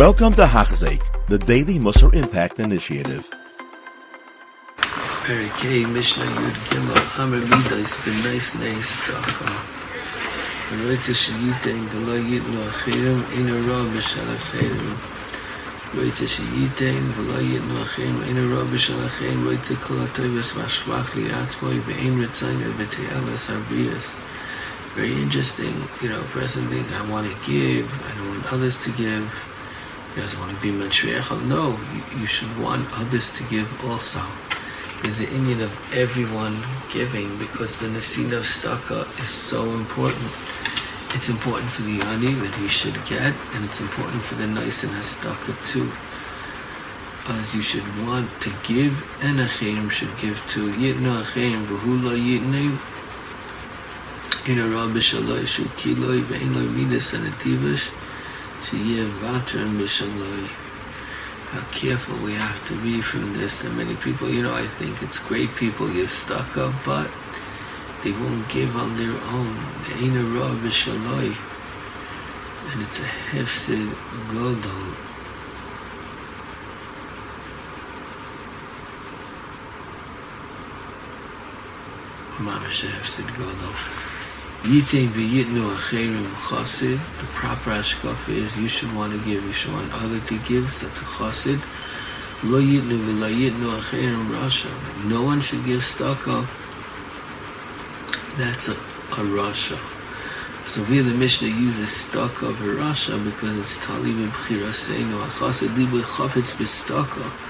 Welcome to Hachzik, the Daily Musar Impact Initiative. Very interesting, you know, person thing, I want to give, I don't want others to give he doesn't want to be Menshriach. No, you, should want others to give also. There's the Indian of everyone giving because the Nasina of Staka is so important. It's important for the Ani that he should get, and it's important for the nice and Hastaka too. As you should want to give, and Achayim should give too. Yitna Achayim, Vahula Yitna, Ina Rabbi Shalai, Shukiloi, Ve'inloi Midas, and Ativish to give vatra mishaloi. How careful we have to be from this. That many people, you know, I think it's great people give stuck up, but they won't give on their own. Ain't a raw mishaloi. And it's a hefsid godol. Mamash hefsid godol. Yitain v'yitnu acherim chassid. The proper hashkafa is you should want to give, you should want other to give. So that's a chassid. Lo yitnu v'la yitnu acherim rasha. No one should give staka. That's a, a rasha. So here the Mishnah uses a rasha because it's tali b'bchiraseinu. A chassid li b'chafetz b'staka.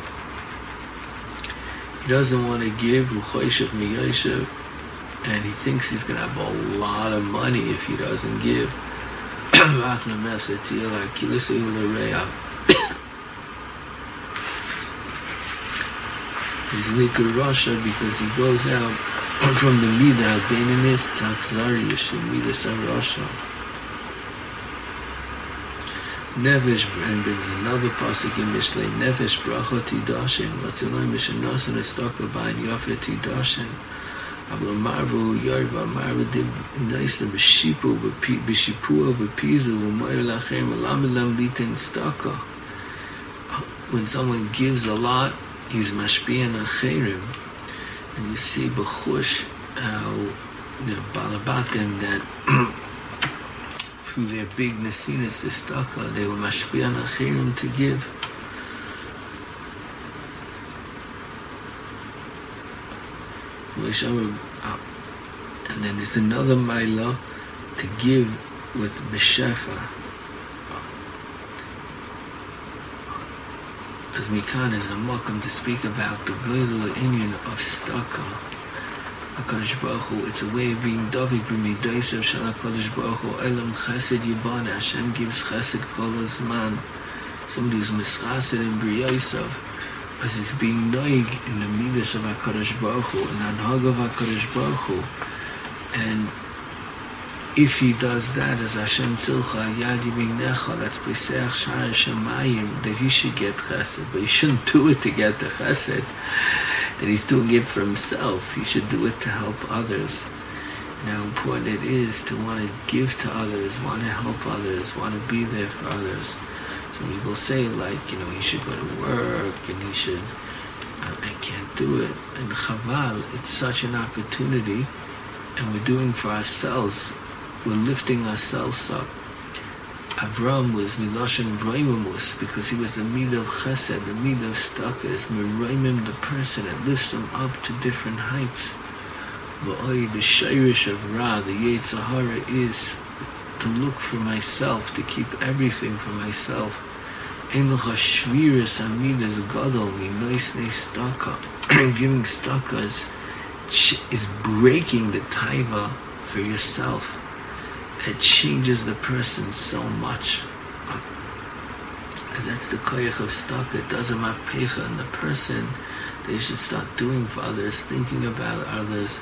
He doesn't want to give and he thinks he's going to have a lot of money if he doesn't give. He's Nika rasha because he goes out from the Mida, Benanis, Tachzari, Yeshua, Mida, rasha. nefesh and there's another pasuk in Mishlei nefesh bracha tidashin vatzilay mishanasan estak bayin yafet tidashin אבל מרו יאי ומרו די נייס דעם שיפו בפי בשיפו בפיז ומאל לכם למה למדיתן סטאקה when someone gives a lot he's mashpian acherim. And you see bechush how you know balabatim that through their big Nesinas Istaka, they were mashpian achirim to give. Uh, and then there's another Maila to give with Beshefa. As Mikan is a makam to speak about the good Indian of Staka. HaKadosh Baruch Hu, it's a way of being Davik b'midaisav shal HaKadosh Baruch Hu, Elam chesed yibane, Hashem gives chesed kol man. Somebody who's mischased in Briyaisav, as it's being noig in the midas of HaKadosh Baruch Hu, the anhag of HaKadosh Baruch Hu. And if he does that as Hashem Tzilcha Yad Yimignecha, that's Pesach Shar Shemayim, that he should get chesed, but he shouldn't do it to get the chesed that he's doing it for himself. He should do it to help others. And how important it is to want to give to others, want to help others, want to be there for others. Some people say, like, you know, he should go to work and he should, um, I can't do it. And Chaval, it's such an opportunity, and we're doing for ourselves. We're lifting ourselves up. Avram was Miloshin Braimamus because he was the Mid of Chesed, the Mid of Stakas, Meraimim, the person that lifts him up to different heights. V'oi, the Shirish of Ra, the Yetzahara is to look for myself, to keep everything for myself. Ein l'cha shviris amidas gadol minoisnei staka. Giving stakas is breaking the taiva for yourself it changes the person so much. Because that's the koyach of stock. It doesn't mapecha in the person. They should start doing for others, thinking about others,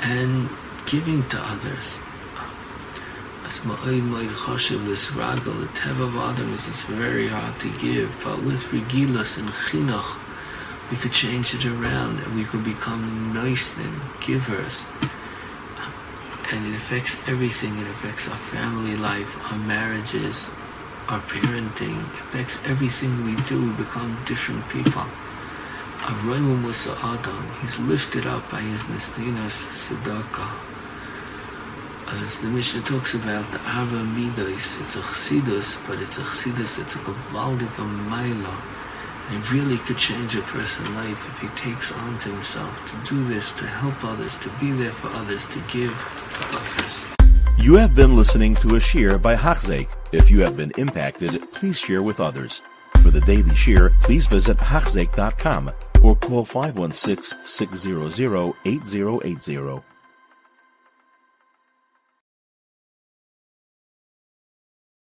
and giving to others. As ma'oid choshev l'sragel, the teva of Adam is it's very hard to give, but with regilas and chinuch, we could change it around and we could become nice and givers. And it affects everything. It affects our family life, our marriages, our parenting. It affects everything we do. We become different people. Aroimu Musa Adam, he's lifted up by his Nesninas Tzedakah. As the Mishnah talks about the Ava Midos, it's a Chassidus, but it's a Chassidus that's a Gavaldik Maila. It really could change a person's life if he takes on to himself to do this, to help others, to be there for others, to give to others. You have been listening to a shear by Hachzeik. If you have been impacted, please share with others. For the daily shear, please visit Hachzeik.com or call 516 600 8080.